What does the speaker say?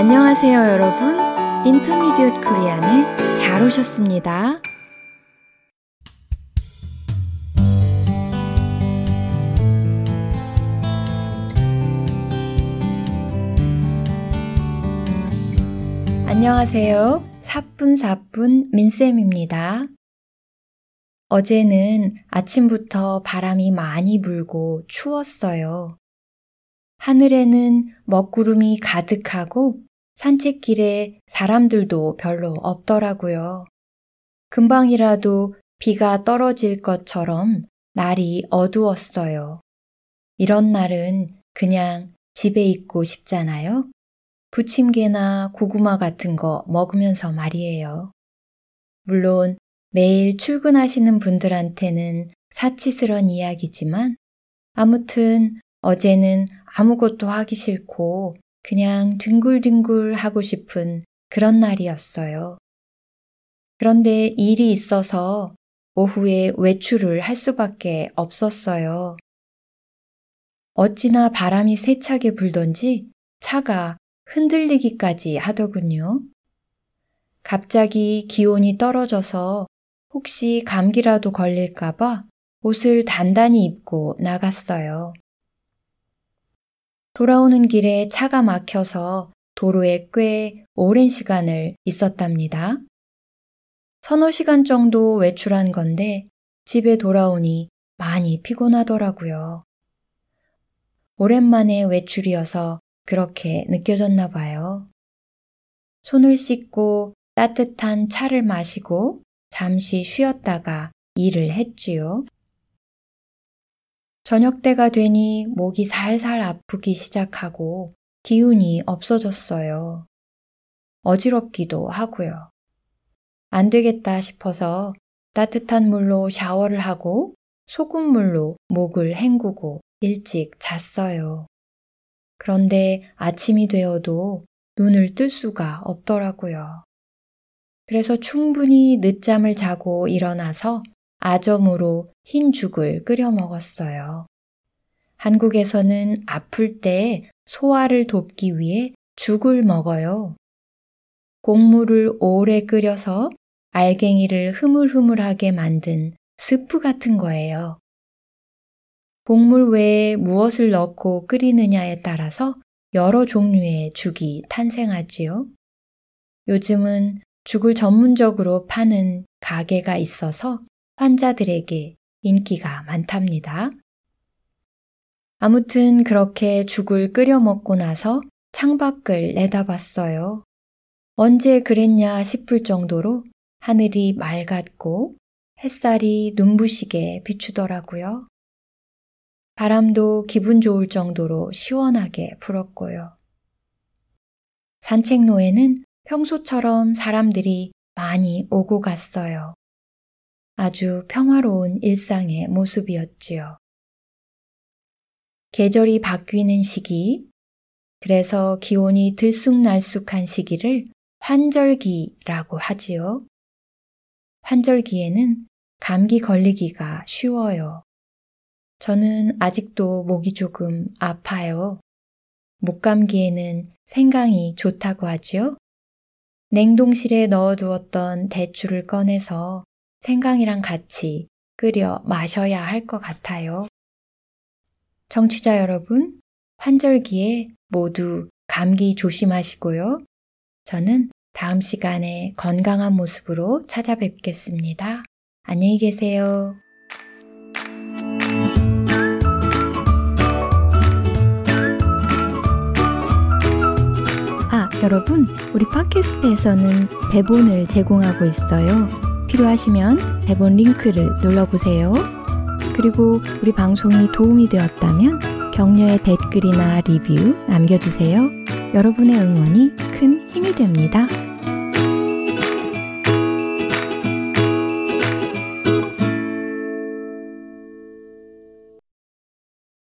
안녕하세요, 여러분. 인터미디엇 코리안에 잘 오셨습니다. 안녕하세요. 사뿐사뿐 민쌤입니다. 어제는 아침부터 바람이 많이 불고 추웠어요. 하늘에는 먹구름이 가득하고 산책길에 사람들도 별로 없더라고요. 금방이라도 비가 떨어질 것처럼 날이 어두웠어요. 이런 날은 그냥 집에 있고 싶잖아요. 부침개나 고구마 같은 거 먹으면서 말이에요. 물론 매일 출근하시는 분들한테는 사치스런 이야기지만 아무튼 어제는 아무것도 하기 싫고 그냥 뒹굴뒹굴 하고 싶은 그런 날이었어요. 그런데 일이 있어서 오후에 외출을 할 수밖에 없었어요. 어찌나 바람이 세차게 불던지 차가 흔들리기까지 하더군요. 갑자기 기온이 떨어져서 혹시 감기라도 걸릴까봐 옷을 단단히 입고 나갔어요. 돌아오는 길에 차가 막혀서 도로에 꽤 오랜 시간을 있었답니다. 서너 시간 정도 외출한 건데 집에 돌아오니 많이 피곤하더라고요. 오랜만에 외출이어서 그렇게 느껴졌나 봐요. 손을 씻고 따뜻한 차를 마시고 잠시 쉬었다가 일을 했지요. 저녁 때가 되니 목이 살살 아프기 시작하고 기운이 없어졌어요. 어지럽기도 하고요. 안 되겠다 싶어서 따뜻한 물로 샤워를 하고 소금물로 목을 헹구고 일찍 잤어요. 그런데 아침이 되어도 눈을 뜰 수가 없더라고요. 그래서 충분히 늦잠을 자고 일어나서 아점으로 흰 죽을 끓여 먹었어요. 한국에서는 아플 때 소화를 돕기 위해 죽을 먹어요. 곡물을 오래 끓여서 알갱이를 흐물흐물하게 만든 스프 같은 거예요. 곡물 외에 무엇을 넣고 끓이느냐에 따라서 여러 종류의 죽이 탄생하지요. 요즘은 죽을 전문적으로 파는 가게가 있어서 환자들에게 인기가 많답니다. 아무튼 그렇게 죽을 끓여 먹고 나서 창밖을 내다봤어요. 언제 그랬냐 싶을 정도로 하늘이 맑았고 햇살이 눈부시게 비추더라고요. 바람도 기분 좋을 정도로 시원하게 불었고요. 산책로에는 평소처럼 사람들이 많이 오고 갔어요. 아주 평화로운 일상의 모습이었지요. 계절이 바뀌는 시기, 그래서 기온이 들쑥날쑥한 시기를 환절기라고 하지요. 환절기에는 감기 걸리기가 쉬워요. 저는 아직도 목이 조금 아파요. 목감기에는 생강이 좋다고 하지요. 냉동실에 넣어두었던 대추를 꺼내서 생강이랑 같이 끓여 마셔야 할 것 같아요. 정취자 여러분, 환절기에 모두 감기 조심하시고요. 저는 다음 시간에 건강한 모습으로 찾아뵙겠습니다. 안녕히 계세요. 아, 여러분, 우리 팟캐스트에서는 대본을 제공하고 있어요. 필요하시면 대본 링크를 눌러보세요. 그리고 우리 방송이 도움이 되었다면 격려의 댓글이나 리뷰 남겨주세요. 여러분의 응원이 큰 힘이 됩니다.